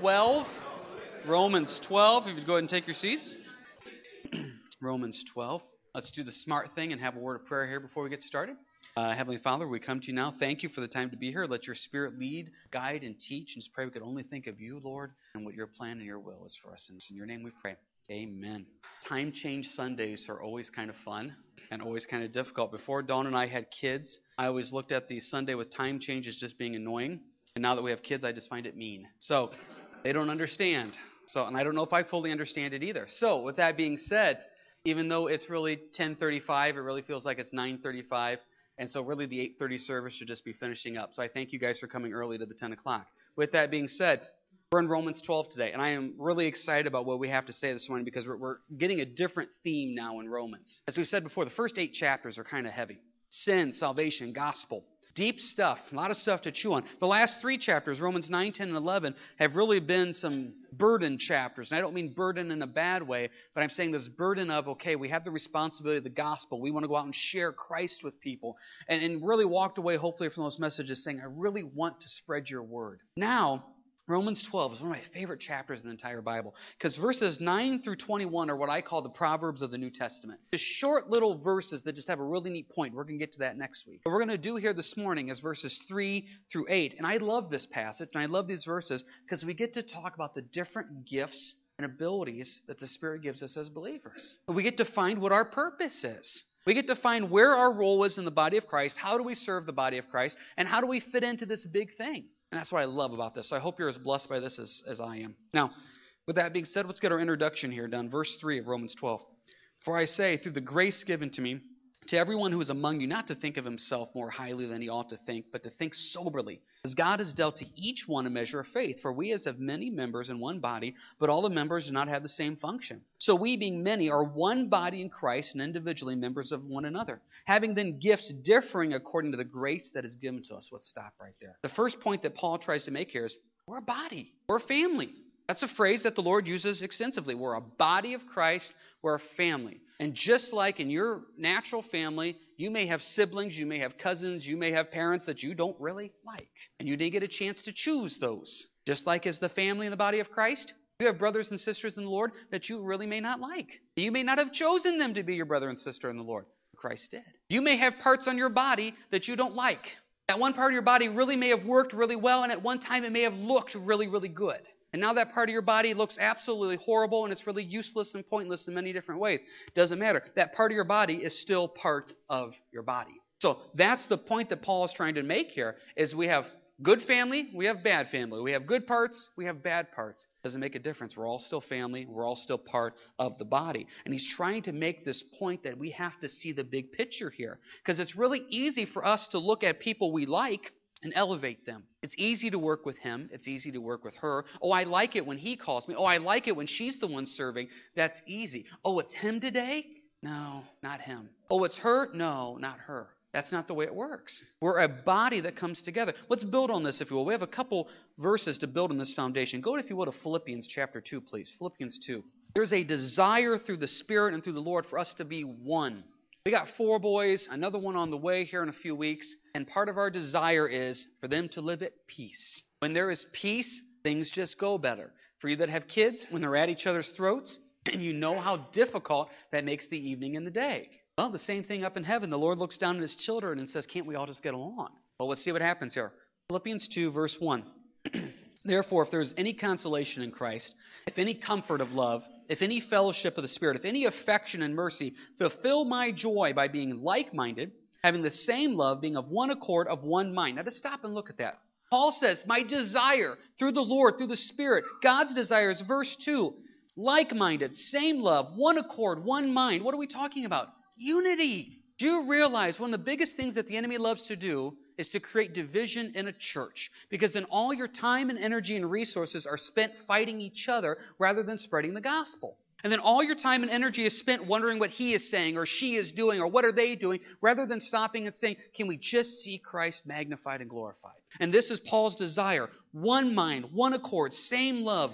12. Romans 12. If you go ahead and take your seats. Romans 12. Let's do the smart thing and have a word of prayer here before we get started. Uh, Heavenly Father, we come to you now. Thank you for the time to be here. Let your Spirit lead, guide, and teach. And just pray we could only think of you, Lord, and what your plan and your will is for us. And in your name we pray. Amen. Time change Sundays are always kind of fun and always kind of difficult. Before Dawn and I had kids, I always looked at the Sunday with time changes just being annoying. And now that we have kids, I just find it mean. So they don't understand. So, and I don't know if I fully understand it either. So, with that being said, even though it's really 10:35, it really feels like it's 9:35. And so, really, the 8:30 service should just be finishing up. So, I thank you guys for coming early to the 10 o'clock. With that being said, we're in Romans 12 today, and I am really excited about what we have to say this morning because we're, we're getting a different theme now in Romans. As we've said before, the first eight chapters are kind of heavy: sin, salvation, gospel. Deep stuff, a lot of stuff to chew on. The last three chapters, Romans 9, 10, and 11, have really been some burden chapters. And I don't mean burden in a bad way, but I'm saying this burden of, okay, we have the responsibility of the gospel. We want to go out and share Christ with people. And, and really walked away, hopefully, from those messages saying, I really want to spread your word. Now, Romans 12 is one of my favorite chapters in the entire Bible because verses 9 through 21 are what I call the Proverbs of the New Testament. Just short little verses that just have a really neat point. We're going to get to that next week. What we're going to do here this morning is verses 3 through 8. And I love this passage and I love these verses because we get to talk about the different gifts and abilities that the Spirit gives us as believers. We get to find what our purpose is. We get to find where our role is in the body of Christ, how do we serve the body of Christ, and how do we fit into this big thing. And that's what I love about this. So I hope you're as blessed by this as, as I am. Now, with that being said, let's get our introduction here done. Verse 3 of Romans 12. For I say, through the grace given to me, to everyone who is among you not to think of himself more highly than he ought to think, but to think soberly, as God has dealt to each one a measure of faith. For we as have many members in one body, but all the members do not have the same function. So we, being many, are one body in Christ and individually members of one another, having then gifts differing according to the grace that is given to us. Let's stop right there. The first point that Paul tries to make here is we're a body, we're a family. That's a phrase that the Lord uses extensively. We're a body of Christ, we're a family. And just like in your natural family, you may have siblings, you may have cousins, you may have parents that you don't really like. And you didn't get a chance to choose those. Just like as the family in the body of Christ, you have brothers and sisters in the Lord that you really may not like. You may not have chosen them to be your brother and sister in the Lord. Christ did. You may have parts on your body that you don't like. That one part of your body really may have worked really well, and at one time it may have looked really, really good. And now that part of your body looks absolutely horrible and it's really useless and pointless in many different ways. Doesn't matter. That part of your body is still part of your body. So that's the point that Paul is trying to make here is we have good family, we have bad family. We have good parts, we have bad parts. Doesn't make a difference. We're all still family, we're all still part of the body. And he's trying to make this point that we have to see the big picture here. Because it's really easy for us to look at people we like and elevate them. It's easy to work with him. It's easy to work with her. Oh, I like it when he calls me. Oh, I like it when she's the one serving. That's easy. Oh, it's him today? No, not him. Oh, it's her? No, not her. That's not the way it works. We're a body that comes together. Let's build on this, if you will. We have a couple verses to build on this foundation. Go, if you will, to Philippians chapter 2, please. Philippians 2. There's a desire through the Spirit and through the Lord for us to be one. We got four boys, another one on the way here in a few weeks, and part of our desire is for them to live at peace. When there is peace, things just go better. For you that have kids, when they're at each other's throats, and you know how difficult that makes the evening and the day. Well, the same thing up in heaven. The Lord looks down at his children and says, Can't we all just get along? Well, let's see what happens here. Philippians 2, verse 1. Therefore, if there is any consolation in Christ, if any comfort of love, if any fellowship of the Spirit, if any affection and mercy, fulfill my joy by being like minded, having the same love, being of one accord, of one mind. Now, to stop and look at that. Paul says, My desire through the Lord, through the Spirit, God's desire is verse 2 like minded, same love, one accord, one mind. What are we talking about? Unity. Do you realize one of the biggest things that the enemy loves to do is to create division in a church. Because then all your time and energy and resources are spent fighting each other rather than spreading the gospel. And then all your time and energy is spent wondering what he is saying or she is doing or what are they doing rather than stopping and saying, can we just see Christ magnified and glorified? And this is Paul's desire. One mind, one accord, same love,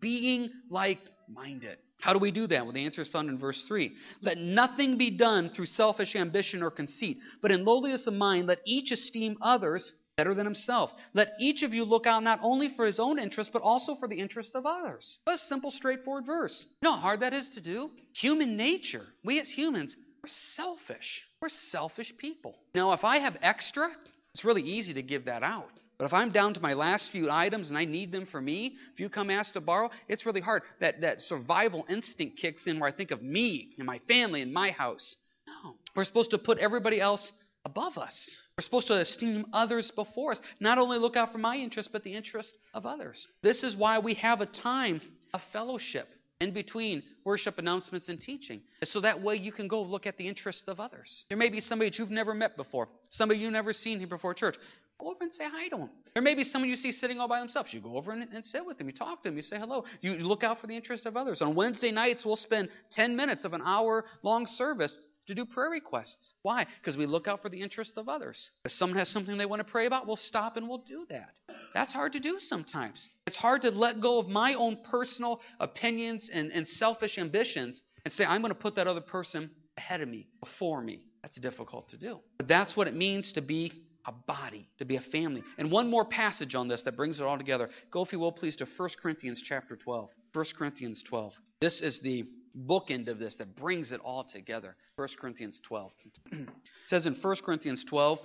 being like minded. How do we do that? Well, the answer is found in verse 3. Let nothing be done through selfish ambition or conceit, but in lowliness of mind, let each esteem others better than himself. Let each of you look out not only for his own interest, but also for the interest of others. What a simple, straightforward verse. You know how hard that is to do? Human nature, we as humans, we're selfish. We're selfish people. Now, if I have extra, it's really easy to give that out. But if I'm down to my last few items and I need them for me, if you come ask to borrow, it's really hard. That, that survival instinct kicks in where I think of me and my family and my house. No. We're supposed to put everybody else above us. We're supposed to esteem others before us. Not only look out for my interest, but the interest of others. This is why we have a time of fellowship in between worship announcements and teaching. So that way you can go look at the interests of others. There may be somebody that you've never met before, somebody you've never seen here before church. Go over and say hi to them. There may be someone you see sitting all by themselves. You go over and, and sit with them. You talk to them. You say hello. You, you look out for the interest of others. On Wednesday nights, we'll spend 10 minutes of an hour long service to do prayer requests. Why? Because we look out for the interests of others. If someone has something they want to pray about, we'll stop and we'll do that. That's hard to do sometimes. It's hard to let go of my own personal opinions and, and selfish ambitions and say, I'm going to put that other person ahead of me, before me. That's difficult to do. But that's what it means to be a body, to be a family. And one more passage on this that brings it all together. Go, if you will, please, to 1 Corinthians chapter 12. 1 Corinthians 12. This is the bookend of this that brings it all together. 1 Corinthians 12. it says in 1 Corinthians 12,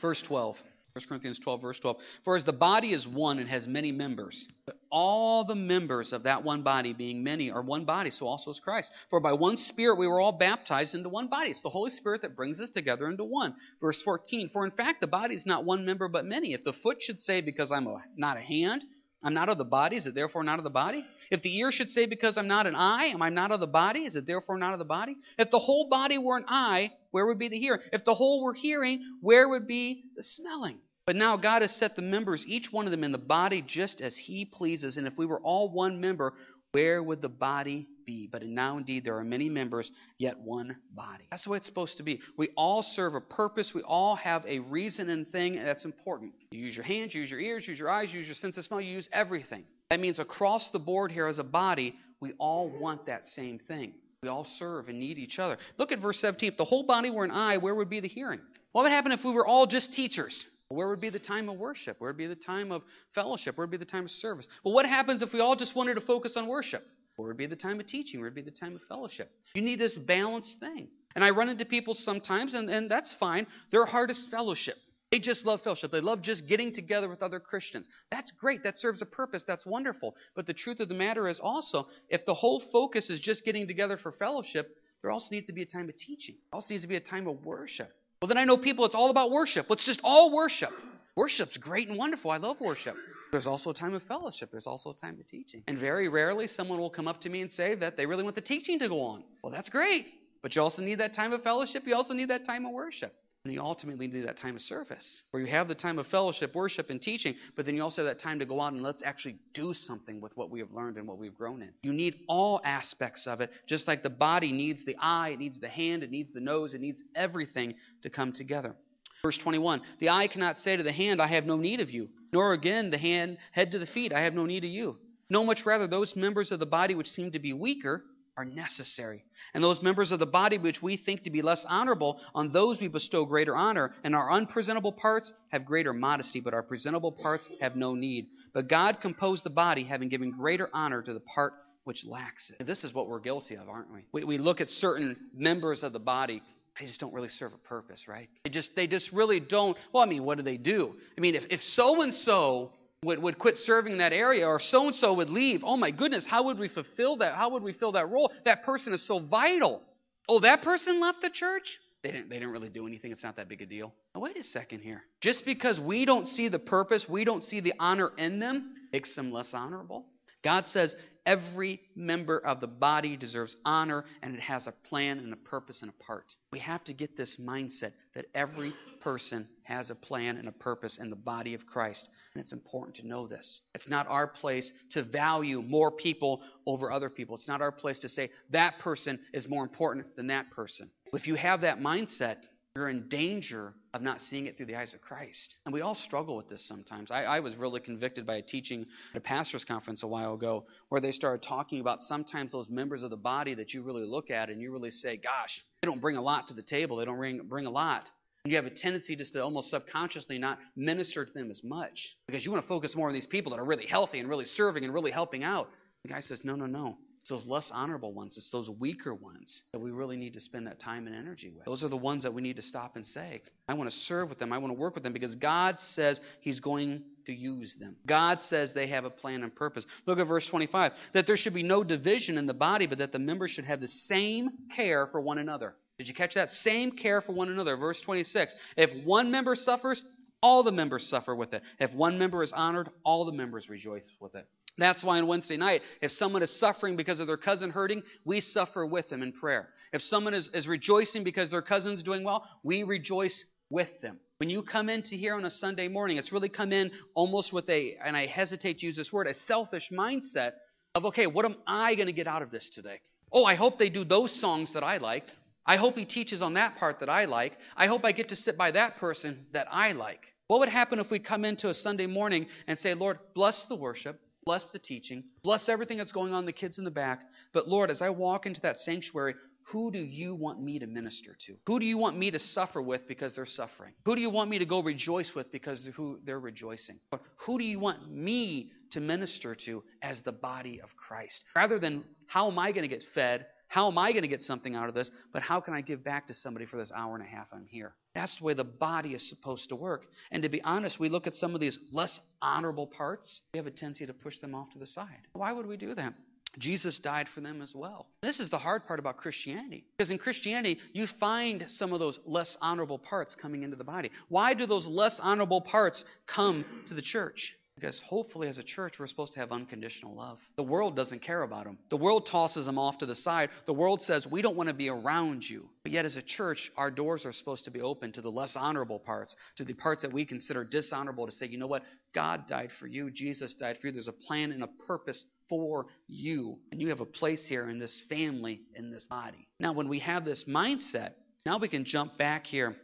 verse 12. 1 Corinthians 12, verse 12. For as the body is one and has many members, but all the members of that one body, being many, are one body, so also is Christ. For by one Spirit we were all baptized into one body. It's the Holy Spirit that brings us together into one. Verse 14. For in fact, the body is not one member, but many. If the foot should say, Because I'm a, not a hand, I'm not of the body, is it therefore not of the body? If the ear should say, Because I'm not an eye, am I not of the body, is it therefore not of the body? If the whole body were an eye, where would be the hearing? If the whole were hearing, where would be the smelling? But now God has set the members, each one of them, in the body just as He pleases. And if we were all one member, where would the body be? But now indeed there are many members, yet one body. That's the way it's supposed to be. We all serve a purpose. We all have a reason and thing that's important. You use your hands, you use your ears, you use your eyes, you use your sense of smell, you use everything. That means across the board here as a body, we all want that same thing. We all serve and need each other. Look at verse 17. If the whole body were an eye, where would be the hearing? What would happen if we were all just teachers? Where would be the time of worship? Where would be the time of fellowship? Where would be the time of service? Well, what happens if we all just wanted to focus on worship? Where would be the time of teaching? Where would be the time of fellowship? You need this balanced thing. And I run into people sometimes, and, and that's fine. Their heart is fellowship. They just love fellowship. They love just getting together with other Christians. That's great. That serves a purpose. That's wonderful. But the truth of the matter is also, if the whole focus is just getting together for fellowship, there also needs to be a time of teaching. There also needs to be a time of worship. Well, then I know people, it's all about worship. Let's just all worship. Worship's great and wonderful. I love worship. There's also a time of fellowship. There's also a time of teaching. And very rarely someone will come up to me and say that they really want the teaching to go on. Well, that's great. But you also need that time of fellowship. You also need that time of worship. And you ultimately need that time of service where you have the time of fellowship, worship, and teaching, but then you also have that time to go out and let's actually do something with what we have learned and what we've grown in. You need all aspects of it, just like the body needs the eye, it needs the hand, it needs the nose, it needs everything to come together. Verse 21 The eye cannot say to the hand, I have no need of you, nor again the hand, head to the feet, I have no need of you. No, much rather, those members of the body which seem to be weaker are necessary. And those members of the body which we think to be less honorable, on those we bestow greater honor. And our unpresentable parts have greater modesty, but our presentable parts have no need. But God composed the body, having given greater honor to the part which lacks it. This is what we're guilty of, aren't we? We, we look at certain members of the body. They just don't really serve a purpose, right? They just they just really don't. Well, I mean, what do they do? I mean, if, if so and so would, would quit serving in that area or so and so would leave, oh my goodness, how would we fulfill that? How would we fill that role? That person is so vital. Oh, that person left the church? They didn't, they didn't really do anything. It's not that big a deal. Now, wait a second here. Just because we don't see the purpose, we don't see the honor in them, makes them less honorable. God says every member of the body deserves honor and it has a plan and a purpose and a part. We have to get this mindset that every person has a plan and a purpose in the body of Christ. And it's important to know this. It's not our place to value more people over other people. It's not our place to say that person is more important than that person. If you have that mindset, you're in danger of not seeing it through the eyes of Christ. And we all struggle with this sometimes. I, I, was really convicted by a teaching at a pastor's conference a while ago where they started talking about sometimes those members of the body that you really look at and you really say, gosh, they don't bring a lot to the table. They don't bring, bring a lot. And you have a tendency just to almost subconsciously not minister to them as much because you want to focus more on these people that are really healthy and really serving and really helping out. The guy says, no, no, no. It's those less honorable ones. It's those weaker ones that we really need to spend that time and energy with. Those are the ones that we need to stop and say, I want to serve with them. I want to work with them because God says He's going to use them. God says they have a plan and purpose. Look at verse 25 that there should be no division in the body, but that the members should have the same care for one another. Did you catch that? Same care for one another. Verse 26. If one member suffers, all the members suffer with it. If one member is honored, all the members rejoice with it. That's why on Wednesday night, if someone is suffering because of their cousin hurting, we suffer with them in prayer. If someone is, is rejoicing because their cousin's doing well, we rejoice with them. When you come into here on a Sunday morning, it's really come in almost with a, and I hesitate to use this word, a selfish mindset of, okay, what am I going to get out of this today? Oh, I hope they do those songs that I like. I hope he teaches on that part that I like. I hope I get to sit by that person that I like. What would happen if we come into a Sunday morning and say, Lord, bless the worship, bless the teaching, bless everything that's going on, the kids in the back. But Lord, as I walk into that sanctuary, who do you want me to minister to? Who do you want me to suffer with because they're suffering? Who do you want me to go rejoice with because who they're rejoicing? Who do you want me to minister to as the body of Christ? Rather than how am I going to get fed? How am I going to get something out of this? But how can I give back to somebody for this hour and a half I'm here? That's the way the body is supposed to work. And to be honest, we look at some of these less honorable parts, we have a tendency to push them off to the side. Why would we do that? Jesus died for them as well. This is the hard part about Christianity. Because in Christianity, you find some of those less honorable parts coming into the body. Why do those less honorable parts come to the church? Because hopefully, as a church, we're supposed to have unconditional love. The world doesn't care about them. The world tosses them off to the side. The world says, We don't want to be around you. But yet, as a church, our doors are supposed to be open to the less honorable parts, to the parts that we consider dishonorable, to say, You know what? God died for you. Jesus died for you. There's a plan and a purpose for you. And you have a place here in this family, in this body. Now, when we have this mindset, now we can jump back here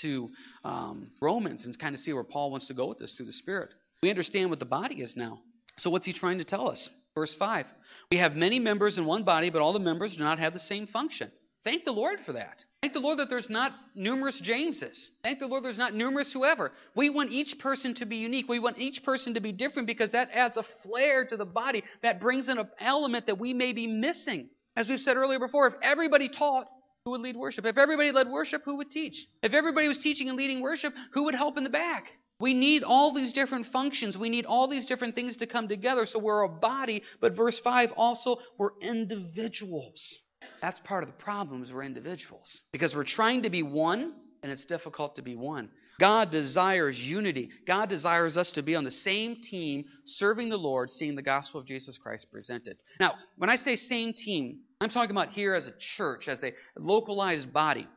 to um, Romans and kind of see where Paul wants to go with this through the Spirit. We understand what the body is now. So, what's he trying to tell us? Verse 5 We have many members in one body, but all the members do not have the same function. Thank the Lord for that. Thank the Lord that there's not numerous Jameses. Thank the Lord there's not numerous whoever. We want each person to be unique. We want each person to be different because that adds a flair to the body that brings in an element that we may be missing. As we've said earlier before, if everybody taught, who would lead worship? If everybody led worship, who would teach? If everybody was teaching and leading worship, who would help in the back? We need all these different functions. We need all these different things to come together. So we're a body, but verse 5 also, we're individuals. That's part of the problem is we're individuals. Because we're trying to be one, and it's difficult to be one. God desires unity. God desires us to be on the same team, serving the Lord, seeing the gospel of Jesus Christ presented. Now, when I say same team, I'm talking about here as a church, as a localized body.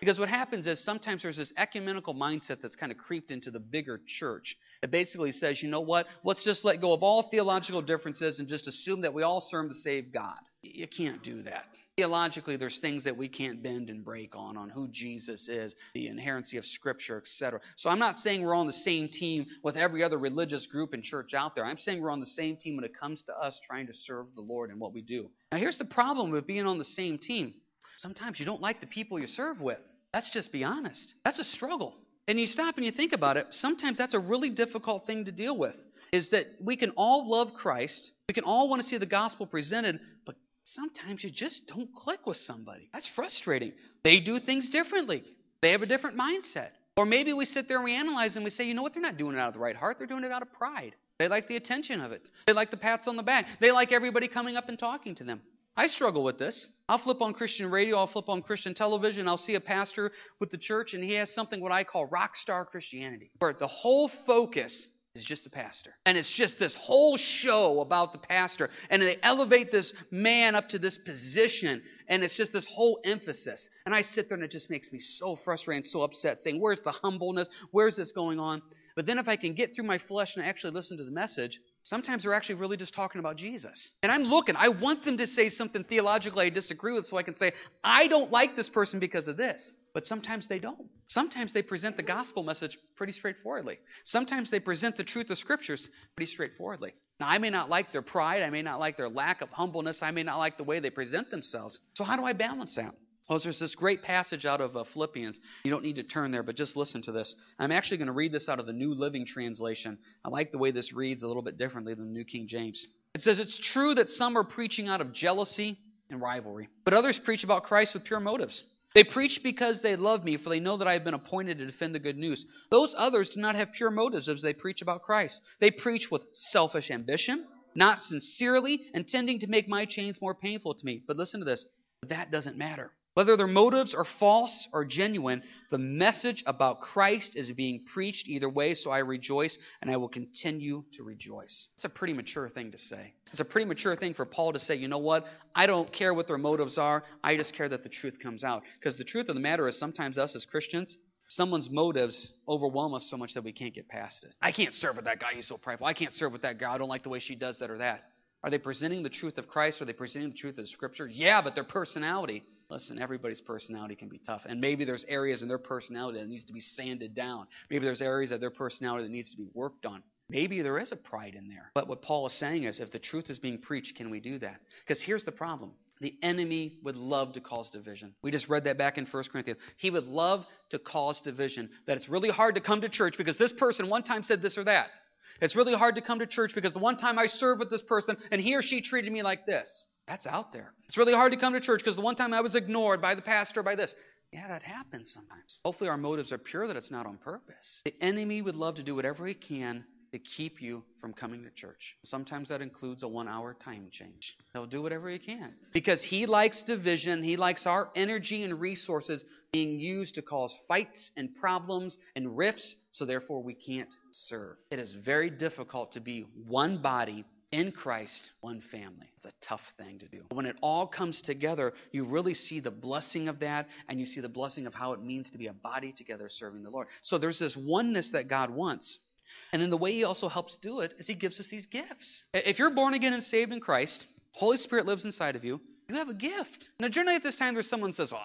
Because what happens is sometimes there's this ecumenical mindset that's kind of creeped into the bigger church. It basically says, you know what? Let's just let go of all theological differences and just assume that we all serve the same God. You can't do that. Theologically, there's things that we can't bend and break on, on who Jesus is, the inerrancy of Scripture, etc. So I'm not saying we're on the same team with every other religious group and church out there. I'm saying we're on the same team when it comes to us trying to serve the Lord and what we do. Now, here's the problem with being on the same team. Sometimes you don't like the people you serve with. Let's just be honest. That's a struggle. And you stop and you think about it, sometimes that's a really difficult thing to deal with. Is that we can all love Christ, we can all want to see the gospel presented, but sometimes you just don't click with somebody. That's frustrating. They do things differently, they have a different mindset. Or maybe we sit there and we analyze and we say, you know what, they're not doing it out of the right heart, they're doing it out of pride. They like the attention of it. They like the pats on the back. They like everybody coming up and talking to them. I struggle with this. I'll flip on Christian radio, I'll flip on Christian television, I'll see a pastor with the church, and he has something what I call rock star Christianity, where the whole focus is just the pastor. And it's just this whole show about the pastor. And they elevate this man up to this position. And it's just this whole emphasis. And I sit there and it just makes me so frustrated and so upset, saying, Where's the humbleness? Where's this going on? But then if I can get through my flesh and actually listen to the message, sometimes they're actually really just talking about Jesus. And I'm looking, I want them to say something theologically I disagree with so I can say, I don't like this person because of this. But sometimes they don't. Sometimes they present the gospel message pretty straightforwardly. Sometimes they present the truth of scriptures pretty straightforwardly. Now, I may not like their pride. I may not like their lack of humbleness. I may not like the way they present themselves. So, how do I balance that? Well, there's this great passage out of uh, Philippians. You don't need to turn there, but just listen to this. I'm actually going to read this out of the New Living Translation. I like the way this reads a little bit differently than the New King James. It says, It's true that some are preaching out of jealousy and rivalry, but others preach about Christ with pure motives. They preach because they love me, for they know that I have been appointed to defend the good news. Those others do not have pure motives as they preach about Christ. They preach with selfish ambition, not sincerely, intending to make my chains more painful to me. But listen to this that doesn't matter. Whether their motives are false or genuine, the message about Christ is being preached either way, so I rejoice and I will continue to rejoice. It's a pretty mature thing to say. It's a pretty mature thing for Paul to say, you know what? I don't care what their motives are, I just care that the truth comes out. Because the truth of the matter is, sometimes us as Christians, someone's motives overwhelm us so much that we can't get past it. I can't serve with that guy, he's so prideful. I can't serve with that girl, I don't like the way she does that or that. Are they presenting the truth of Christ? Are they presenting the truth of Scripture? Yeah, but their personality Listen, everybody's personality can be tough. And maybe there's areas in their personality that needs to be sanded down. Maybe there's areas of their personality that needs to be worked on. Maybe there is a pride in there. But what Paul is saying is if the truth is being preached, can we do that? Because here's the problem. The enemy would love to cause division. We just read that back in 1 Corinthians. He would love to cause division. That it's really hard to come to church because this person one time said this or that. It's really hard to come to church because the one time I served with this person and he or she treated me like this. That's out there. It's really hard to come to church because the one time I was ignored by the pastor, by this. Yeah, that happens sometimes. Hopefully, our motives are pure, that it's not on purpose. The enemy would love to do whatever he can to keep you from coming to church. Sometimes that includes a one hour time change. He'll do whatever he can because he likes division. He likes our energy and resources being used to cause fights and problems and rifts, so therefore we can't serve. It is very difficult to be one body in Christ, one family. It's a tough thing to do. When it all comes together, you really see the blessing of that, and you see the blessing of how it means to be a body together serving the Lord. So there's this oneness that God wants. And then the way He also helps do it is He gives us these gifts. If you're born again and saved in Christ, Holy Spirit lives inside of you, you have a gift. Now, generally at this time, there's someone says, Well,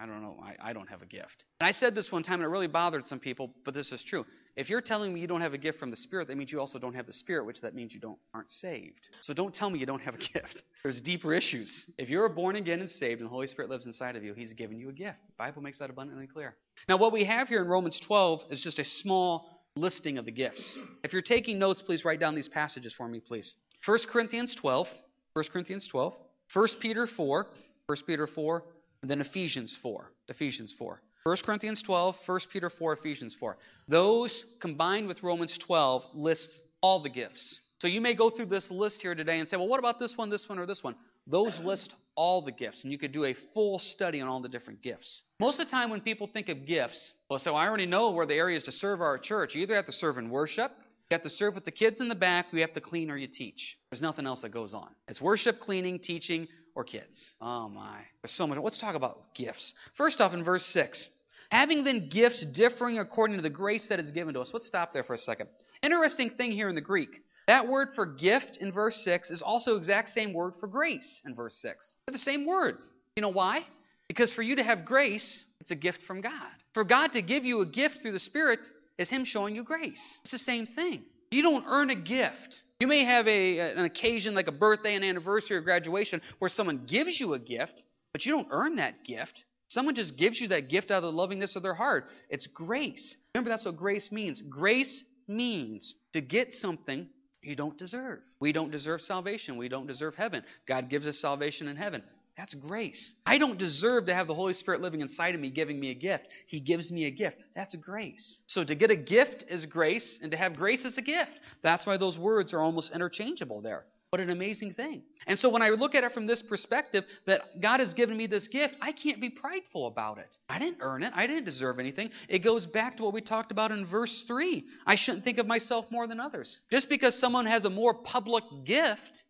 I, don't know, I, I don't have a gift. And I said this one time, and it really bothered some people, but this is true. If you're telling me you don't have a gift from the Spirit, that means you also don't have the Spirit, which that means you don't aren't saved. So don't tell me you don't have a gift. There's deeper issues. If you're born again and saved, and the Holy Spirit lives inside of you, He's given you a gift. The Bible makes that abundantly clear. Now, what we have here in Romans 12 is just a small listing of the gifts. If you're taking notes, please write down these passages for me, please. 1 Corinthians 12, 1 Corinthians 12, 1 Peter 4, 1 Peter 4, then Ephesians 4. Ephesians 4. 1 Corinthians 12, 1 Peter 4, Ephesians 4. Those combined with Romans 12 list all the gifts. So you may go through this list here today and say, well, what about this one, this one, or this one? Those list all the gifts, and you could do a full study on all the different gifts. Most of the time, when people think of gifts, well, so I already know where the areas to serve our church. You either have to serve in worship, you have to serve with the kids in the back, you have to clean or you teach. There's nothing else that goes on. It's worship, cleaning, teaching, or kids. Oh my. There's so much. Let's talk about gifts. First off, in verse 6, Having then gifts differing according to the grace that is given to us. Let's stop there for a second. Interesting thing here in the Greek. That word for gift in verse 6 is also exact same word for grace in verse 6. They're the same word. You know why? Because for you to have grace, it's a gift from God. For God to give you a gift through the Spirit is Him showing you grace. It's the same thing. You don't earn a gift. You may have a, an occasion like a birthday, an anniversary, or graduation where someone gives you a gift, but you don't earn that gift. Someone just gives you that gift out of the lovingness of their heart. It's grace. Remember, that's what grace means. Grace means to get something you don't deserve. We don't deserve salvation. We don't deserve heaven. God gives us salvation in heaven. That's grace. I don't deserve to have the Holy Spirit living inside of me, giving me a gift. He gives me a gift. That's grace. So to get a gift is grace, and to have grace is a gift. That's why those words are almost interchangeable there. What an amazing thing. And so when I look at it from this perspective, that God has given me this gift, I can't be prideful about it. I didn't earn it, I didn't deserve anything. It goes back to what we talked about in verse 3. I shouldn't think of myself more than others. Just because someone has a more public gift,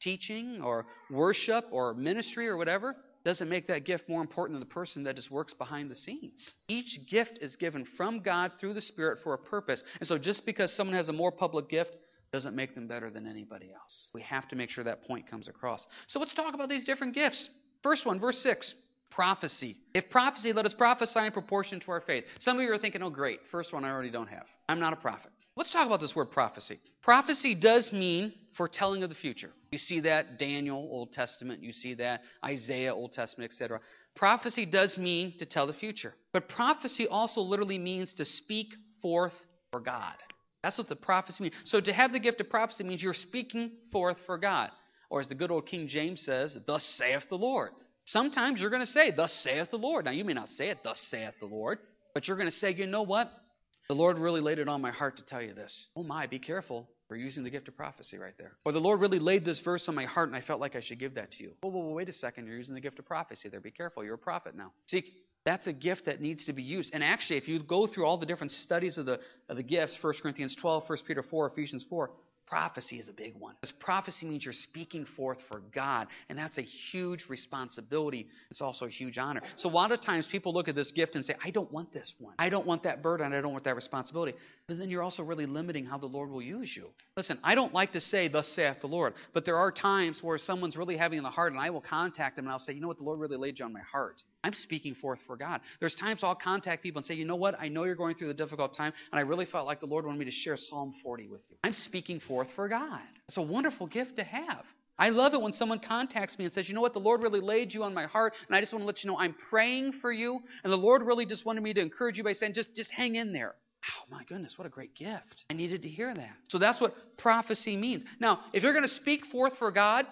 teaching or worship or ministry or whatever, doesn't make that gift more important than the person that just works behind the scenes. Each gift is given from God through the Spirit for a purpose. And so just because someone has a more public gift doesn't make them better than anybody else. We have to make sure that point comes across. So let's talk about these different gifts. First one, verse 6 prophecy. If prophecy, let us prophesy in proportion to our faith. Some of you are thinking, oh, great, first one I already don't have. I'm not a prophet. Let's talk about this word prophecy. Prophecy does mean foretelling of the future. You see that Daniel, Old Testament. You see that Isaiah, Old Testament, etc. Prophecy does mean to tell the future. But prophecy also literally means to speak forth for God. That's what the prophecy means. So to have the gift of prophecy means you're speaking forth for God. Or as the good old King James says, Thus saith the Lord. Sometimes you're going to say, Thus saith the Lord. Now, you may not say it, Thus saith the Lord, but you're going to say, You know what? The Lord really laid it on my heart to tell you this. Oh my, be careful. We're using the gift of prophecy right there. Or the Lord really laid this verse on my heart and I felt like I should give that to you. Whoa, whoa, whoa, wait a second. You're using the gift of prophecy there. Be careful. You're a prophet now. See, that's a gift that needs to be used. And actually, if you go through all the different studies of the, of the gifts 1 Corinthians 12, 1 Peter 4, Ephesians 4 Prophecy is a big one. Because prophecy means you're speaking forth for God, and that's a huge responsibility. It's also a huge honor. So a lot of times people look at this gift and say, I don't want this one. I don't want that burden. I don't want that responsibility. But then you're also really limiting how the Lord will use you. Listen, I don't like to say, Thus saith the Lord, but there are times where someone's really having in the heart, and I will contact them and I'll say, You know what? The Lord really laid you on my heart. I'm speaking forth for God. There's times I'll contact people and say, you know what? I know you're going through the difficult time, and I really felt like the Lord wanted me to share Psalm 40 with you. I'm speaking forth for God. It's a wonderful gift to have. I love it when someone contacts me and says, you know what? The Lord really laid you on my heart, and I just want to let you know I'm praying for you, and the Lord really just wanted me to encourage you by saying, just, just hang in there. Oh my goodness, what a great gift. I needed to hear that. So that's what prophecy means. Now, if you're going to speak forth for God,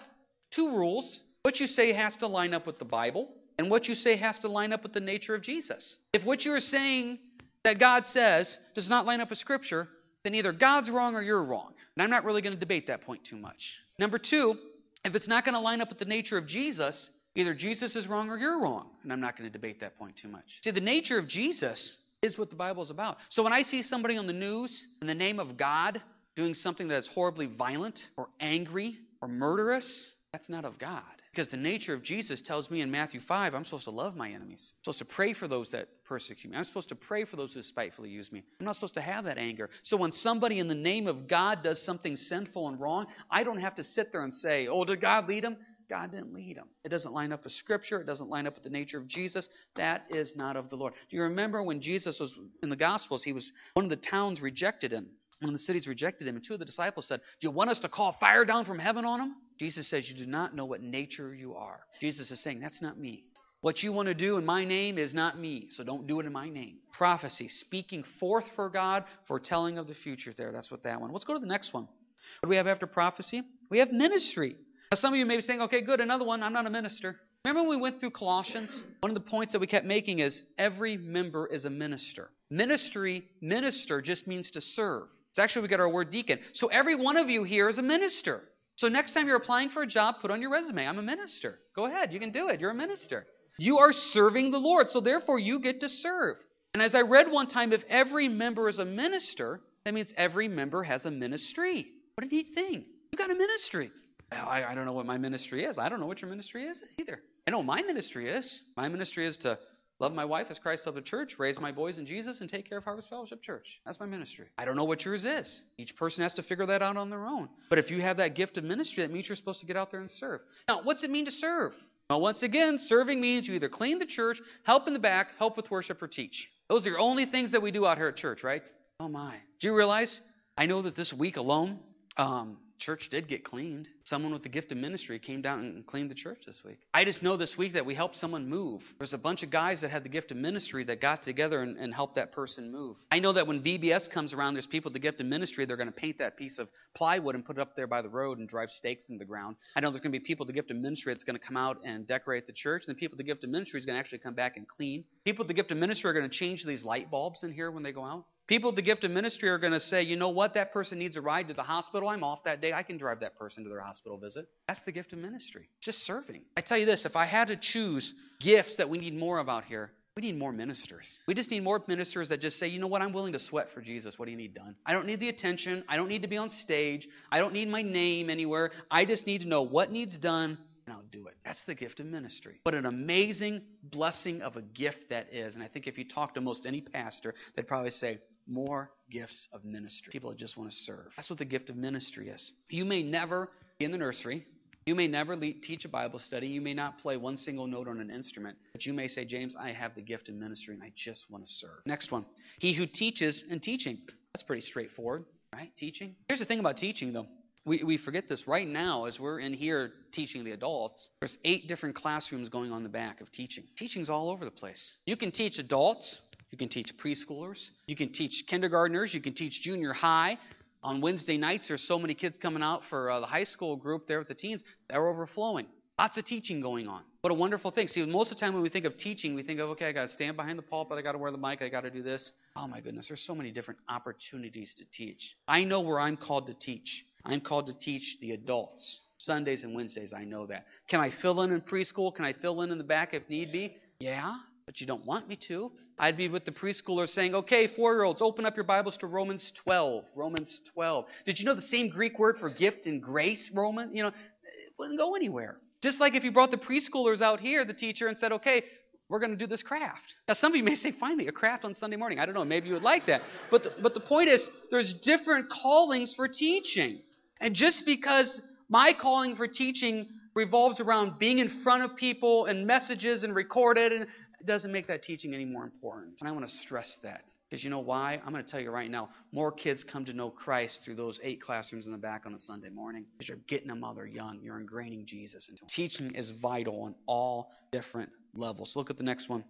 two rules. What you say has to line up with the Bible, and what you say has to line up with the nature of Jesus. If what you're saying that God says does not line up with Scripture, then either God's wrong or you're wrong. And I'm not really going to debate that point too much. Number two, if it's not going to line up with the nature of Jesus, either Jesus is wrong or you're wrong. And I'm not going to debate that point too much. See, the nature of Jesus is what the Bible is about. So when I see somebody on the news in the name of God doing something that is horribly violent or angry or murderous, that's not of God. Because the nature of Jesus tells me in Matthew 5, I'm supposed to love my enemies. I'm supposed to pray for those that persecute me. I'm supposed to pray for those who spitefully use me. I'm not supposed to have that anger. So when somebody in the name of God does something sinful and wrong, I don't have to sit there and say, oh, did God lead him? God didn't lead him. It doesn't line up with Scripture. It doesn't line up with the nature of Jesus. That is not of the Lord. Do you remember when Jesus was in the Gospels? He was one of the towns rejected him. Of the cities rejected him, and two of the disciples said, Do you want us to call fire down from heaven on him? Jesus says, You do not know what nature you are. Jesus is saying, That's not me. What you want to do in my name is not me, so don't do it in my name. Prophecy, speaking forth for God, foretelling of the future there. That's what that one. Let's go to the next one. What do we have after prophecy? We have ministry. Now, some of you may be saying, okay, good, another one. I'm not a minister. Remember when we went through Colossians? One of the points that we kept making is every member is a minister. Ministry, minister just means to serve. It's actually we got our word deacon. So every one of you here is a minister. So next time you're applying for a job, put on your resume, I'm a minister. Go ahead, you can do it. You're a minister. You are serving the Lord, so therefore you get to serve. And as I read one time, if every member is a minister, that means every member has a ministry. What a neat thing. You got a ministry. I, I don't know what my ministry is. I don't know what your ministry is either. I know my ministry is. My ministry is to Love my wife as Christ loved the church, raise my boys in Jesus, and take care of Harvest Fellowship Church. That's my ministry. I don't know what yours is. Each person has to figure that out on their own. But if you have that gift of ministry, that means you're supposed to get out there and serve. Now, what's it mean to serve? Well, once again, serving means you either clean the church, help in the back, help with worship, or teach. Those are your only things that we do out here at church, right? Oh my. Do you realize? I know that this week alone, um, church did get cleaned. Someone with the gift of ministry came down and cleaned the church this week. I just know this week that we helped someone move. There's a bunch of guys that had the gift of ministry that got together and, and helped that person move. I know that when VBS comes around, there's people with the gift of ministry. They're going to paint that piece of plywood and put it up there by the road and drive stakes in the ground. I know there's going to be people with the gift of ministry that's going to come out and decorate the church. And the people with the gift of ministry is going to actually come back and clean. People with the gift of ministry are going to change these light bulbs in here when they go out. People with the gift of ministry are going to say, you know what, that person needs a ride to the hospital. I'm off that day. I can drive that person to their hospital visit. That's the gift of ministry. Just serving. I tell you this if I had to choose gifts that we need more of out here, we need more ministers. We just need more ministers that just say, you know what, I'm willing to sweat for Jesus. What do you need done? I don't need the attention. I don't need to be on stage. I don't need my name anywhere. I just need to know what needs done and I'll do it. That's the gift of ministry. What an amazing blessing of a gift that is. And I think if you talk to most any pastor, they'd probably say, more gifts of ministry. People that just want to serve. That's what the gift of ministry is. You may never be in the nursery. You may never teach a Bible study. You may not play one single note on an instrument. But you may say, James, I have the gift of ministry and I just want to serve. Next one. He who teaches and teaching. That's pretty straightforward. right? Teaching. Here's the thing about teaching, though. We, we forget this right now as we're in here teaching the adults. There's eight different classrooms going on the back of teaching. Teaching's all over the place. You can teach adults, you can teach preschoolers, you can teach kindergartners, you can teach junior high. On Wednesday nights, there's so many kids coming out for uh, the high school group there with the teens. They're overflowing. Lots of teaching going on. What a wonderful thing. See, most of the time when we think of teaching, we think of, okay, I got to stand behind the pulpit, I got to wear the mic, I got to do this. Oh my goodness, there's so many different opportunities to teach. I know where I'm called to teach. I'm called to teach the adults. Sundays and Wednesdays, I know that. Can I fill in in preschool? Can I fill in in the back if need be? Yeah, but you don't want me to. I'd be with the preschoolers saying, okay, four year olds, open up your Bibles to Romans 12. Romans 12. Did you know the same Greek word for gift and grace, Roman? You know, it wouldn't go anywhere. Just like if you brought the preschoolers out here, the teacher, and said, okay, we're going to do this craft. Now, some of you may say, finally, a craft on Sunday morning. I don't know. Maybe you would like that. But the, but the point is, there's different callings for teaching. And just because my calling for teaching revolves around being in front of people and messages and recorded, and it doesn't make that teaching any more important. And I want to stress that. Because you know why? I'm going to tell you right now more kids come to know Christ through those eight classrooms in the back on a Sunday morning because you're getting them while they're young. You're ingraining Jesus into them. Teaching is vital on all different levels. Look at the next one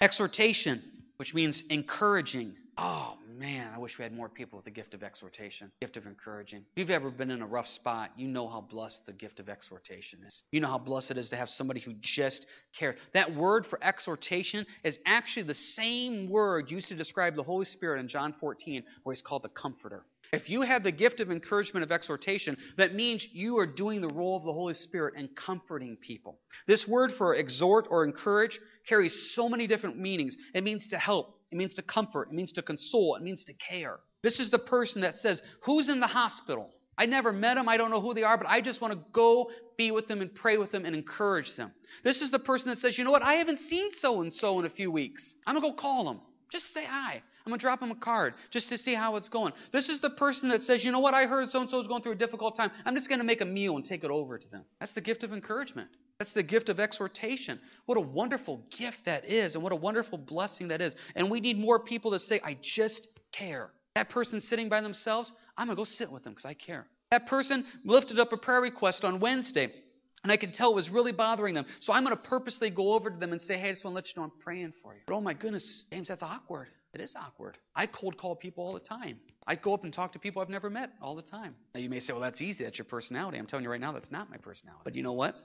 exhortation, which means encouraging. Oh man, I wish we had more people with the gift of exhortation, gift of encouraging. If you've ever been in a rough spot, you know how blessed the gift of exhortation is. You know how blessed it is to have somebody who just cares. That word for exhortation is actually the same word used to describe the Holy Spirit in John 14, where he's called the Comforter. If you have the gift of encouragement of exhortation, that means you are doing the role of the Holy Spirit and comforting people. This word for exhort or encourage carries so many different meanings. It means to help, it means to comfort, it means to console, it means to care. This is the person that says, Who's in the hospital? I never met them, I don't know who they are, but I just want to go be with them and pray with them and encourage them. This is the person that says, You know what? I haven't seen so and so in a few weeks. I'm going to go call them. Just say hi. I'm going to drop them a card just to see how it's going. This is the person that says, you know what, I heard so and so is going through a difficult time. I'm just going to make a meal and take it over to them. That's the gift of encouragement. That's the gift of exhortation. What a wonderful gift that is, and what a wonderful blessing that is. And we need more people to say, I just care. That person sitting by themselves, I'm going to go sit with them because I care. That person lifted up a prayer request on Wednesday. And I could tell it was really bothering them. So I'm going to purposely go over to them and say, hey, I just want to let you know I'm praying for you. But oh my goodness, James, that's awkward. It is awkward. I cold call people all the time. I go up and talk to people I've never met all the time. Now you may say, well, that's easy. That's your personality. I'm telling you right now, that's not my personality. But you know what?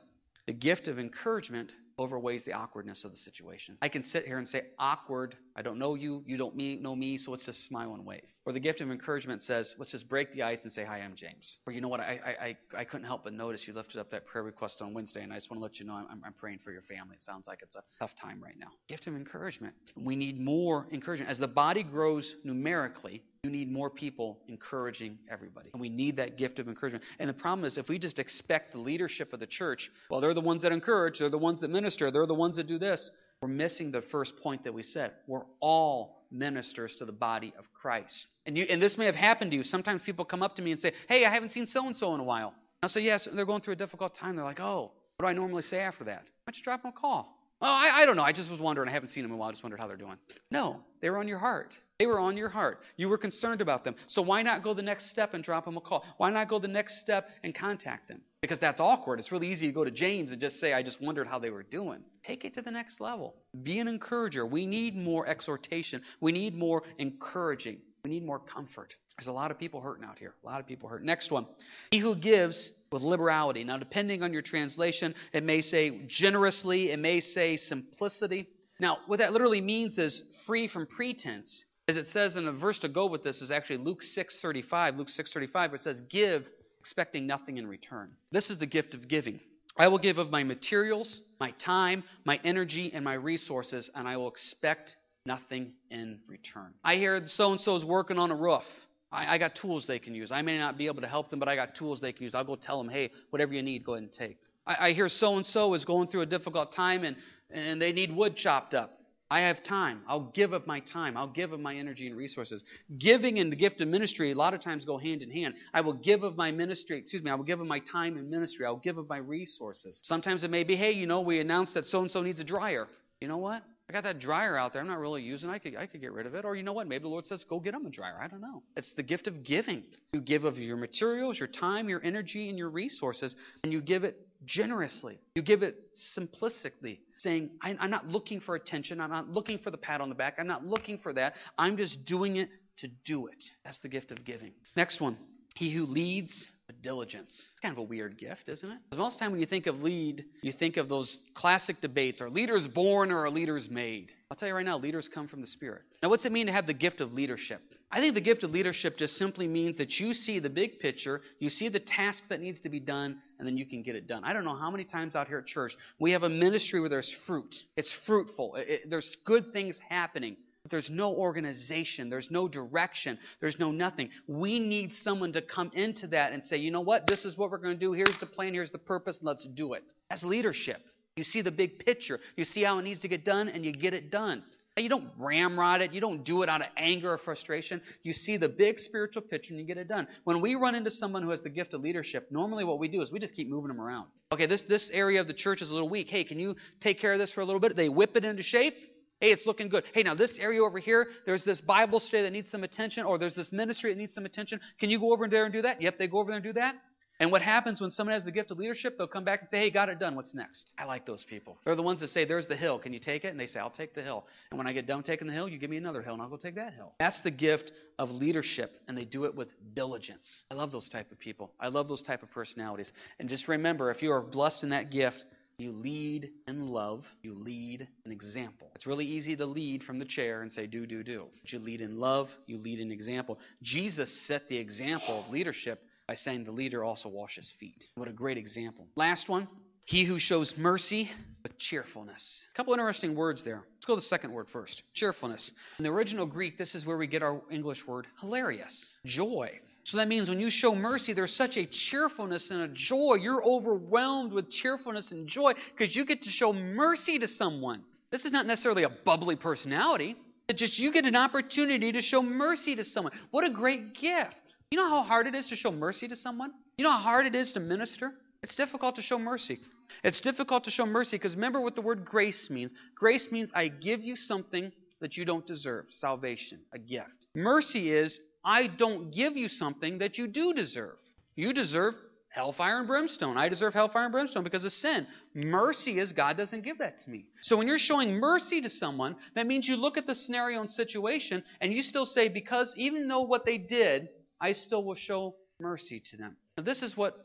The gift of encouragement overweighs the awkwardness of the situation. I can sit here and say, awkward, I don't know you, you don't know me, so let's just smile and wave. Or the gift of encouragement says, let's just break the ice and say, hi, I'm James. Or you know what, I, I, I couldn't help but notice you lifted up that prayer request on Wednesday, and I just want to let you know I'm, I'm praying for your family. It sounds like it's a tough time right now. Gift of encouragement. We need more encouragement. As the body grows numerically, you need more people encouraging everybody. And we need that gift of encouragement. And the problem is, if we just expect the leadership of the church, well, they're the ones that encourage, they're the ones that minister, they're the ones that do this, we're missing the first point that we said. We're all ministers to the body of Christ. And, you, and this may have happened to you. Sometimes people come up to me and say, Hey, I haven't seen so and so in a while. I'll say, Yes, they're going through a difficult time. They're like, Oh, what do I normally say after that? Why don't you drop them a call? Oh, I, I don't know. I just was wondering. I haven't seen them in a while. I just wondered how they're doing. No, they were on your heart. They were on your heart. You were concerned about them. So why not go the next step and drop them a call? Why not go the next step and contact them? Because that's awkward. It's really easy to go to James and just say, I just wondered how they were doing. Take it to the next level. Be an encourager. We need more exhortation. We need more encouraging. We need more comfort. There's a lot of people hurting out here. A lot of people hurt. Next one. He who gives with liberality. Now, depending on your translation, it may say generously, it may say simplicity. Now, what that literally means is free from pretense. As it says in a verse to go with this is actually Luke 6:35. Luke 6:35 it says give expecting nothing in return. This is the gift of giving. I will give of my materials, my time, my energy and my resources and I will expect nothing in return. I hear so and so is working on a roof. I, I, got tools they can use. I may not be able to help them, but I got tools they can use. I'll go tell them, hey, whatever you need, go ahead and take. I, I hear so and so is going through a difficult time and, and they need wood chopped up. I have time. I'll give of my time. I'll give of my energy and resources. Giving and the gift of ministry a lot of times go hand in hand. I will give of my ministry, excuse me, I will give of my time and ministry. I'll give of my resources. Sometimes it may be, hey, you know, we announced that so and so needs a dryer. You know what? I got that dryer out there. I'm not really using. I could I could get rid of it. Or you know what? Maybe the Lord says, go get him a dryer. I don't know. It's the gift of giving. You give of your materials, your time, your energy, and your resources, and you give it generously. You give it simplistically, saying, I'm not looking for attention. I'm not looking for the pat on the back. I'm not looking for that. I'm just doing it to do it. That's the gift of giving. Next one. He who leads diligence. It's kind of a weird gift, isn't it? Because most of the time when you think of lead, you think of those classic debates are leaders born or are leaders made? I'll tell you right now, leaders come from the Spirit. Now, what's it mean to have the gift of leadership? I think the gift of leadership just simply means that you see the big picture, you see the task that needs to be done, and then you can get it done. I don't know how many times out here at church we have a ministry where there's fruit. It's fruitful. It, it, there's good things happening. There's no organization, there's no direction, there's no nothing. We need someone to come into that and say, you know what, this is what we're going to do. Here's the plan, here's the purpose, let's do it. That's leadership. You see the big picture, you see how it needs to get done, and you get it done. You don't ramrod it. You don't do it out of anger or frustration. You see the big spiritual picture and you get it done. When we run into someone who has the gift of leadership, normally what we do is we just keep moving them around. Okay, this, this area of the church is a little weak. Hey, can you take care of this for a little bit? They whip it into shape. Hey, it's looking good. Hey, now this area over here, there's this Bible study that needs some attention, or there's this ministry that needs some attention. Can you go over there and do that? Yep, they go over there and do that. And what happens when someone has the gift of leadership, they'll come back and say, Hey, got it done. What's next? I like those people. They're the ones that say, There's the hill. Can you take it? And they say, I'll take the hill. And when I get done taking the hill, you give me another hill, and I'll go take that hill. That's the gift of leadership, and they do it with diligence. I love those type of people. I love those type of personalities. And just remember, if you are blessed in that gift, you lead in love. You lead an example. It's really easy to lead from the chair and say, do, do, do. But you lead in love. You lead an example. Jesus set the example of leadership by saying the leader also washes feet. What a great example. Last one. He who shows mercy with cheerfulness. A couple interesting words there. Let's go to the second word first cheerfulness. In the original Greek, this is where we get our English word hilarious, joy. So that means when you show mercy, there's such a cheerfulness and a joy. You're overwhelmed with cheerfulness and joy because you get to show mercy to someone. This is not necessarily a bubbly personality. It's just you get an opportunity to show mercy to someone. What a great gift. You know how hard it is to show mercy to someone? You know how hard it is to minister? It's difficult to show mercy. It's difficult to show mercy because remember what the word grace means. Grace means I give you something that you don't deserve salvation, a gift. Mercy is I don't give you something that you do deserve. You deserve hellfire and brimstone. I deserve hellfire and brimstone because of sin. Mercy is God doesn't give that to me. So when you're showing mercy to someone, that means you look at the scenario and situation and you still say, because even though what they did, I still will show mercy to them. Now, this is what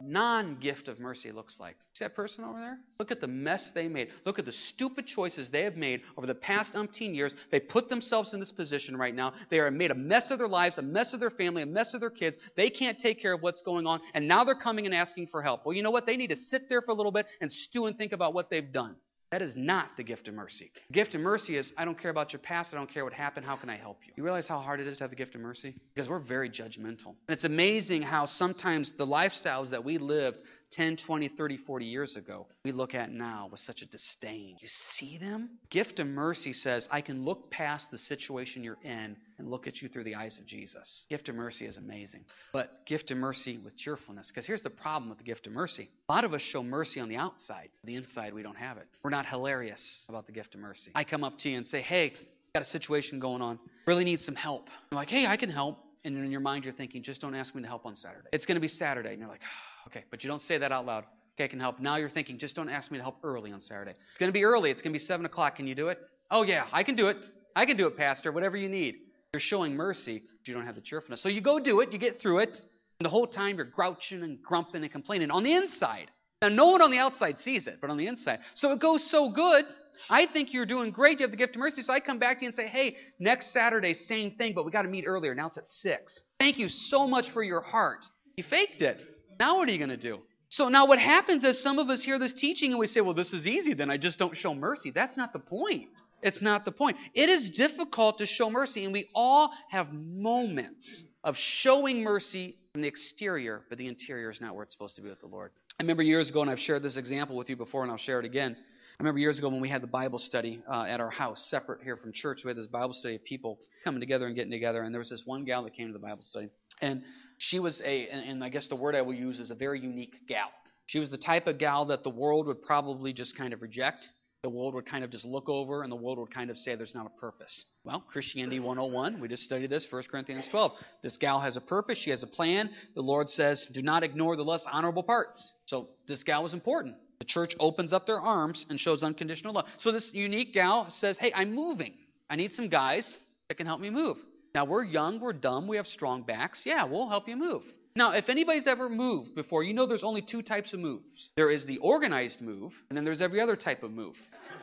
non gift of mercy looks like. See that person over there? Look at the mess they made. Look at the stupid choices they have made over the past umpteen years. They put themselves in this position right now. They are made a mess of their lives, a mess of their family, a mess of their kids. They can't take care of what's going on, and now they're coming and asking for help. Well, you know what? They need to sit there for a little bit and stew and think about what they've done. That is not the gift of mercy. The gift of mercy is I don't care about your past, I don't care what happened, how can I help you? You realize how hard it is to have the gift of mercy? Because we're very judgmental. And it's amazing how sometimes the lifestyles that we lived 10, 20, 30, 40 years ago, we look at now with such a disdain. You see them? Gift of mercy says, I can look past the situation you're in and look at you through the eyes of Jesus. Gift of mercy is amazing. But gift of mercy with cheerfulness. Because here's the problem with the gift of mercy. A lot of us show mercy on the outside. The inside, we don't have it. We're not hilarious about the gift of mercy. I come up to you and say, hey, got a situation going on. Really need some help. I'm like, hey, I can help. And in your mind, you're thinking, just don't ask me to help on Saturday. It's going to be Saturday. And you're like, ah, Okay, but you don't say that out loud. Okay, I can help. Now you're thinking, just don't ask me to help early on Saturday. It's going to be early. It's going to be 7 o'clock. Can you do it? Oh, yeah, I can do it. I can do it, Pastor. Whatever you need. You're showing mercy, you don't have the cheerfulness. So you go do it. You get through it. And the whole time you're grouching and grumping and complaining on the inside. Now, no one on the outside sees it, but on the inside. So it goes so good. I think you're doing great. You have the gift of mercy. So I come back to you and say, hey, next Saturday, same thing, but we got to meet earlier. Now it's at 6. Thank you so much for your heart. You faked it. Now what are you going to do? So now what happens is some of us hear this teaching and we say, well, this is easy, then I just don't show mercy. That's not the point. It's not the point. It is difficult to show mercy, and we all have moments of showing mercy from the exterior, but the interior is not where it's supposed to be with the Lord. I remember years ago, and I've shared this example with you before, and I'll share it again. I remember years ago when we had the Bible study uh, at our house, separate here from church. We had this Bible study of people coming together and getting together, and there was this one gal that came to the Bible study. And she was a, and, I guess the word I will use is a very unique gal. She was the type of gal that the world would probably just kind of reject the world would kind of just look over and the world would kind of say there's not a purpose. Well, Christianity 101, we just studied this, 1 Corinthians 12. This gal has a purpose, she has a plan. The Lord says, do not ignore the less honorable parts. So this gal was important. The church opens up their arms and shows unconditional love. So this unique gal says, hey, I'm moving. I need some guys that can help me move. Now, we're young, we're dumb, we have strong backs. Yeah, we'll help you move. Now, if anybody's ever moved before, you know there's only two types of moves. There is the organized move, and then there's every other type of move.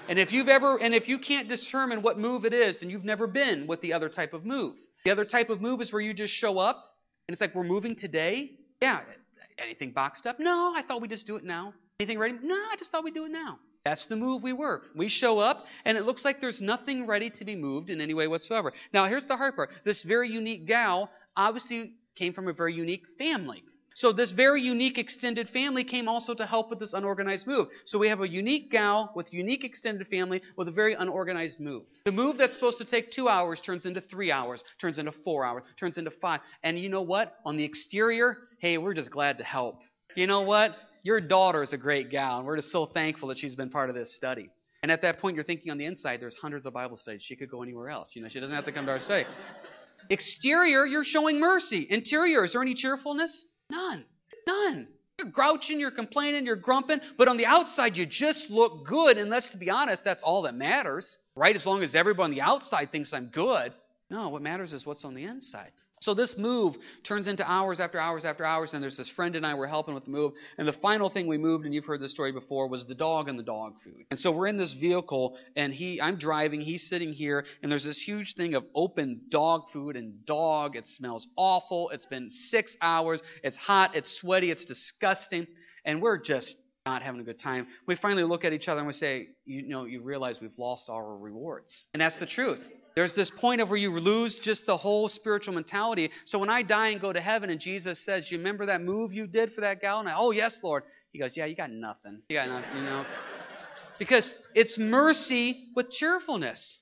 And if you've ever and if you can't determine what move it is, then you've never been with the other type of move. The other type of move is where you just show up and it's like we're moving today. Yeah, anything boxed up? No, I thought we just do it now. Anything ready? No, I just thought we'd do it now. That's the move we work. We show up, and it looks like there's nothing ready to be moved in any way whatsoever. Now, here's the hard part. This very unique gal obviously came from a very unique family. So this very unique extended family came also to help with this unorganized move. So we have a unique gal with unique extended family with a very unorganized move. The move that's supposed to take two hours turns into three hours, turns into four hours, turns into five. And you know what? On the exterior, hey, we're just glad to help. You know what? Your daughter is a great gal, and we're just so thankful that she's been part of this study. And at that point, you're thinking on the inside, there's hundreds of Bible studies. She could go anywhere else. You know, she doesn't have to come to our study. Exterior, you're showing mercy. Interior, is there any cheerfulness? None. None. You're grouching, you're complaining, you're grumping, but on the outside, you just look good. And let's be honest, that's all that matters, right? As long as everybody on the outside thinks I'm good. No, what matters is what's on the inside. So this move turns into hours after hours after hours, and there's this friend and I were helping with the move. And the final thing we moved, and you've heard this story before, was the dog and the dog food. And so we're in this vehicle, and he, I'm driving, he's sitting here, and there's this huge thing of open dog food and dog. It smells awful. It's been six hours. It's hot. It's sweaty. It's disgusting, and we're just not having a good time. We finally look at each other and we say, you know, you realize we've lost our rewards. And that's the truth. There's this point of where you lose just the whole spiritual mentality. So when I die and go to heaven and Jesus says, You remember that move you did for that gal? And I, oh yes, Lord. He goes, Yeah, you got nothing. You got nothing, you know. Because it's mercy with cheerfulness.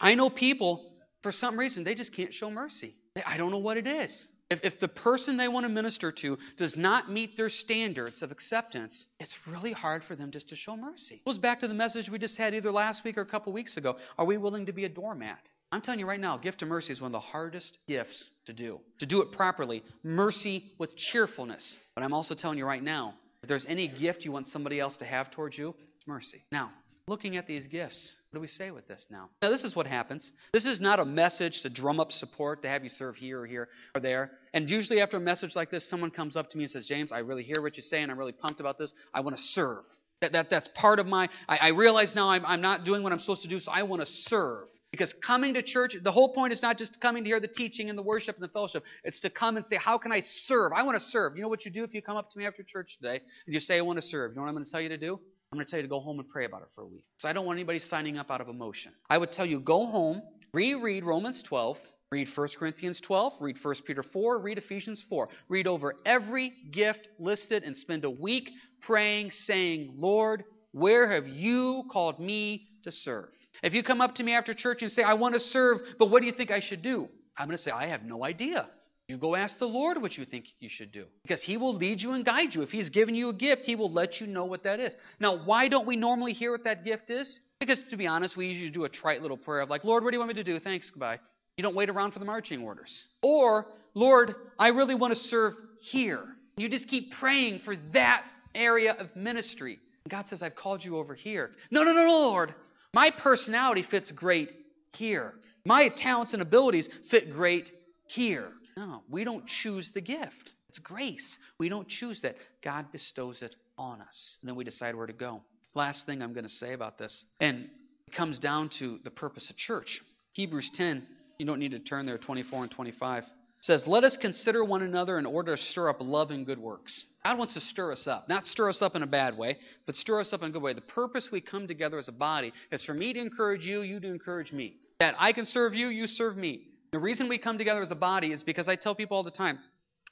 I know people, for some reason, they just can't show mercy. I don't know what it is. If, if the person they want to minister to does not meet their standards of acceptance, it's really hard for them just to show mercy. It goes back to the message we just had either last week or a couple weeks ago. Are we willing to be a doormat? I'm telling you right now, gift of mercy is one of the hardest gifts to do. To do it properly, mercy with cheerfulness. But I'm also telling you right now, if there's any gift you want somebody else to have towards you, it's mercy. Now, looking at these gifts, what do we say with this now? Now, this is what happens. This is not a message to drum up support, to have you serve here or here or there. And usually, after a message like this, someone comes up to me and says, James, I really hear what you're saying. I'm really pumped about this. I want to serve. That, that, that's part of my, I, I realize now I'm, I'm not doing what I'm supposed to do, so I want to serve. Because coming to church, the whole point is not just coming to hear the teaching and the worship and the fellowship. It's to come and say, How can I serve? I want to serve. You know what you do if you come up to me after church today and you say, I want to serve? You know what I'm going to tell you to do? I'm going to tell you to go home and pray about it for a week. So I don't want anybody signing up out of emotion. I would tell you, go home, reread Romans 12, read 1 Corinthians 12, read 1 Peter 4, read Ephesians 4. Read over every gift listed and spend a week praying, saying, Lord, where have you called me to serve? If you come up to me after church and say, I want to serve, but what do you think I should do? I'm going to say, I have no idea. You go ask the Lord what you think you should do. Because He will lead you and guide you. If He's given you a gift, He will let you know what that is. Now, why don't we normally hear what that gift is? Because, to be honest, we usually do a trite little prayer of, like, Lord, what do you want me to do? Thanks, goodbye. You don't wait around for the marching orders. Or, Lord, I really want to serve here. You just keep praying for that area of ministry. And God says, I've called you over here. No, no, no, no, Lord. My personality fits great here. My talents and abilities fit great here. No, we don't choose the gift. It's grace. We don't choose that. God bestows it on us. And then we decide where to go. Last thing I'm going to say about this, and it comes down to the purpose of church. Hebrews 10, you don't need to turn there, 24 and 25 says, Let us consider one another in order to stir up love and good works. God wants to stir us up. Not stir us up in a bad way, but stir us up in a good way. The purpose we come together as a body is for me to encourage you, you to encourage me. That I can serve you, you serve me. The reason we come together as a body is because I tell people all the time,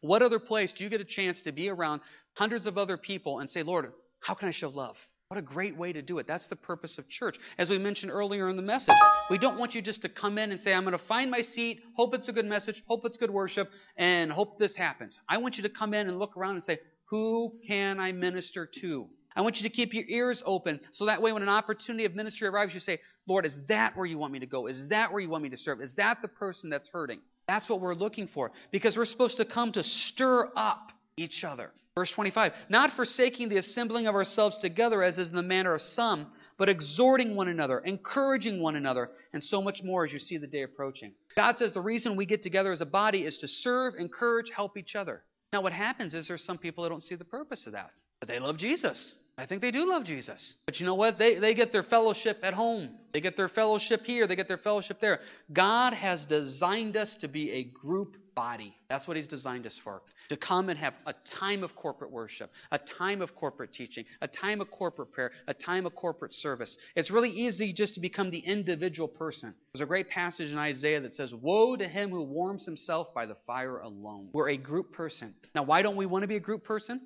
what other place do you get a chance to be around hundreds of other people and say, Lord, how can I show love? What a great way to do it. That's the purpose of church. As we mentioned earlier in the message, we don't want you just to come in and say, I'm going to find my seat, hope it's a good message, hope it's good worship, and hope this happens. I want you to come in and look around and say, Who can I minister to? I want you to keep your ears open so that way when an opportunity of ministry arrives, you say, Lord, is that where you want me to go? Is that where you want me to serve? Is that the person that's hurting? That's what we're looking for because we're supposed to come to stir up each other. Verse 25, not forsaking the assembling of ourselves together as is in the manner of some, but exhorting one another, encouraging one another, and so much more as you see the day approaching. God says the reason we get together as a body is to serve, encourage, help each other. Now, what happens is there's some people that don't see the purpose of that, but they love Jesus. I think they do love Jesus. But you know what? They, they get their fellowship at home. They get their fellowship here. They get their fellowship there. God has designed us to be a group body. That's what He's designed us for. To come and have a time of corporate worship, a time of corporate teaching, a time of corporate prayer, a time of corporate service. It's really easy just to become the individual person. There's a great passage in Isaiah that says, Woe to him who warms himself by the fire alone. We're a group person. Now, why don't we want to be a group person?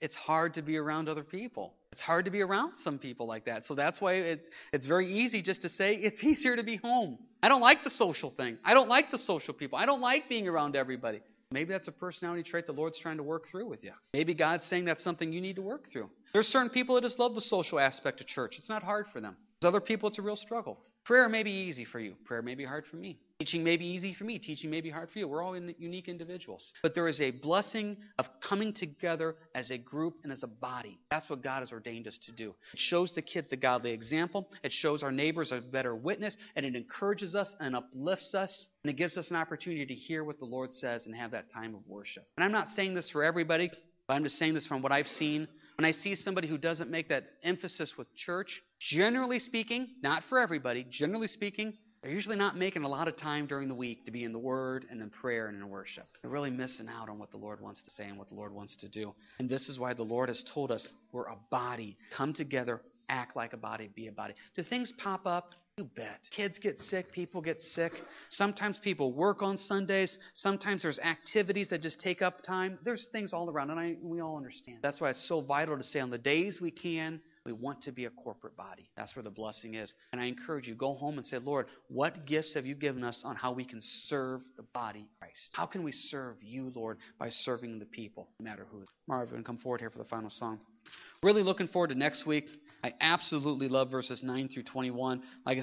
It's hard to be around other people. It's hard to be around some people like that. So that's why it, it's very easy just to say it's easier to be home. I don't like the social thing. I don't like the social people. I don't like being around everybody. Maybe that's a personality trait the Lord's trying to work through with you. Maybe God's saying that's something you need to work through. There's certain people that just love the social aspect of church. It's not hard for them. There's other people it's a real struggle. Prayer may be easy for you. Prayer may be hard for me. Teaching may be easy for me. Teaching may be hard for you. We're all in unique individuals. But there is a blessing of coming together as a group and as a body. That's what God has ordained us to do. It shows the kids a godly example. It shows our neighbors a better witness. And it encourages us and uplifts us. And it gives us an opportunity to hear what the Lord says and have that time of worship. And I'm not saying this for everybody, but I'm just saying this from what I've seen when I see somebody who doesn't make that emphasis with church, generally speaking, not for everybody, generally speaking, they're usually not making a lot of time during the week to be in the Word and in prayer and in worship. They're really missing out on what the Lord wants to say and what the Lord wants to do. And this is why the Lord has told us we're a body. Come together, act like a body, be a body. Do things pop up? You bet. Kids get sick, people get sick. Sometimes people work on Sundays. Sometimes there's activities that just take up time. There's things all around, and I, we all understand. That's why it's so vital to say on the days we can, we want to be a corporate body. That's where the blessing is. And I encourage you, go home and say, Lord, what gifts have you given us on how we can serve the body of Christ? How can we serve you, Lord, by serving the people, no matter who? Marvin, come forward here for the final song. Really looking forward to next week. I absolutely love verses 9 through 21. Like I said,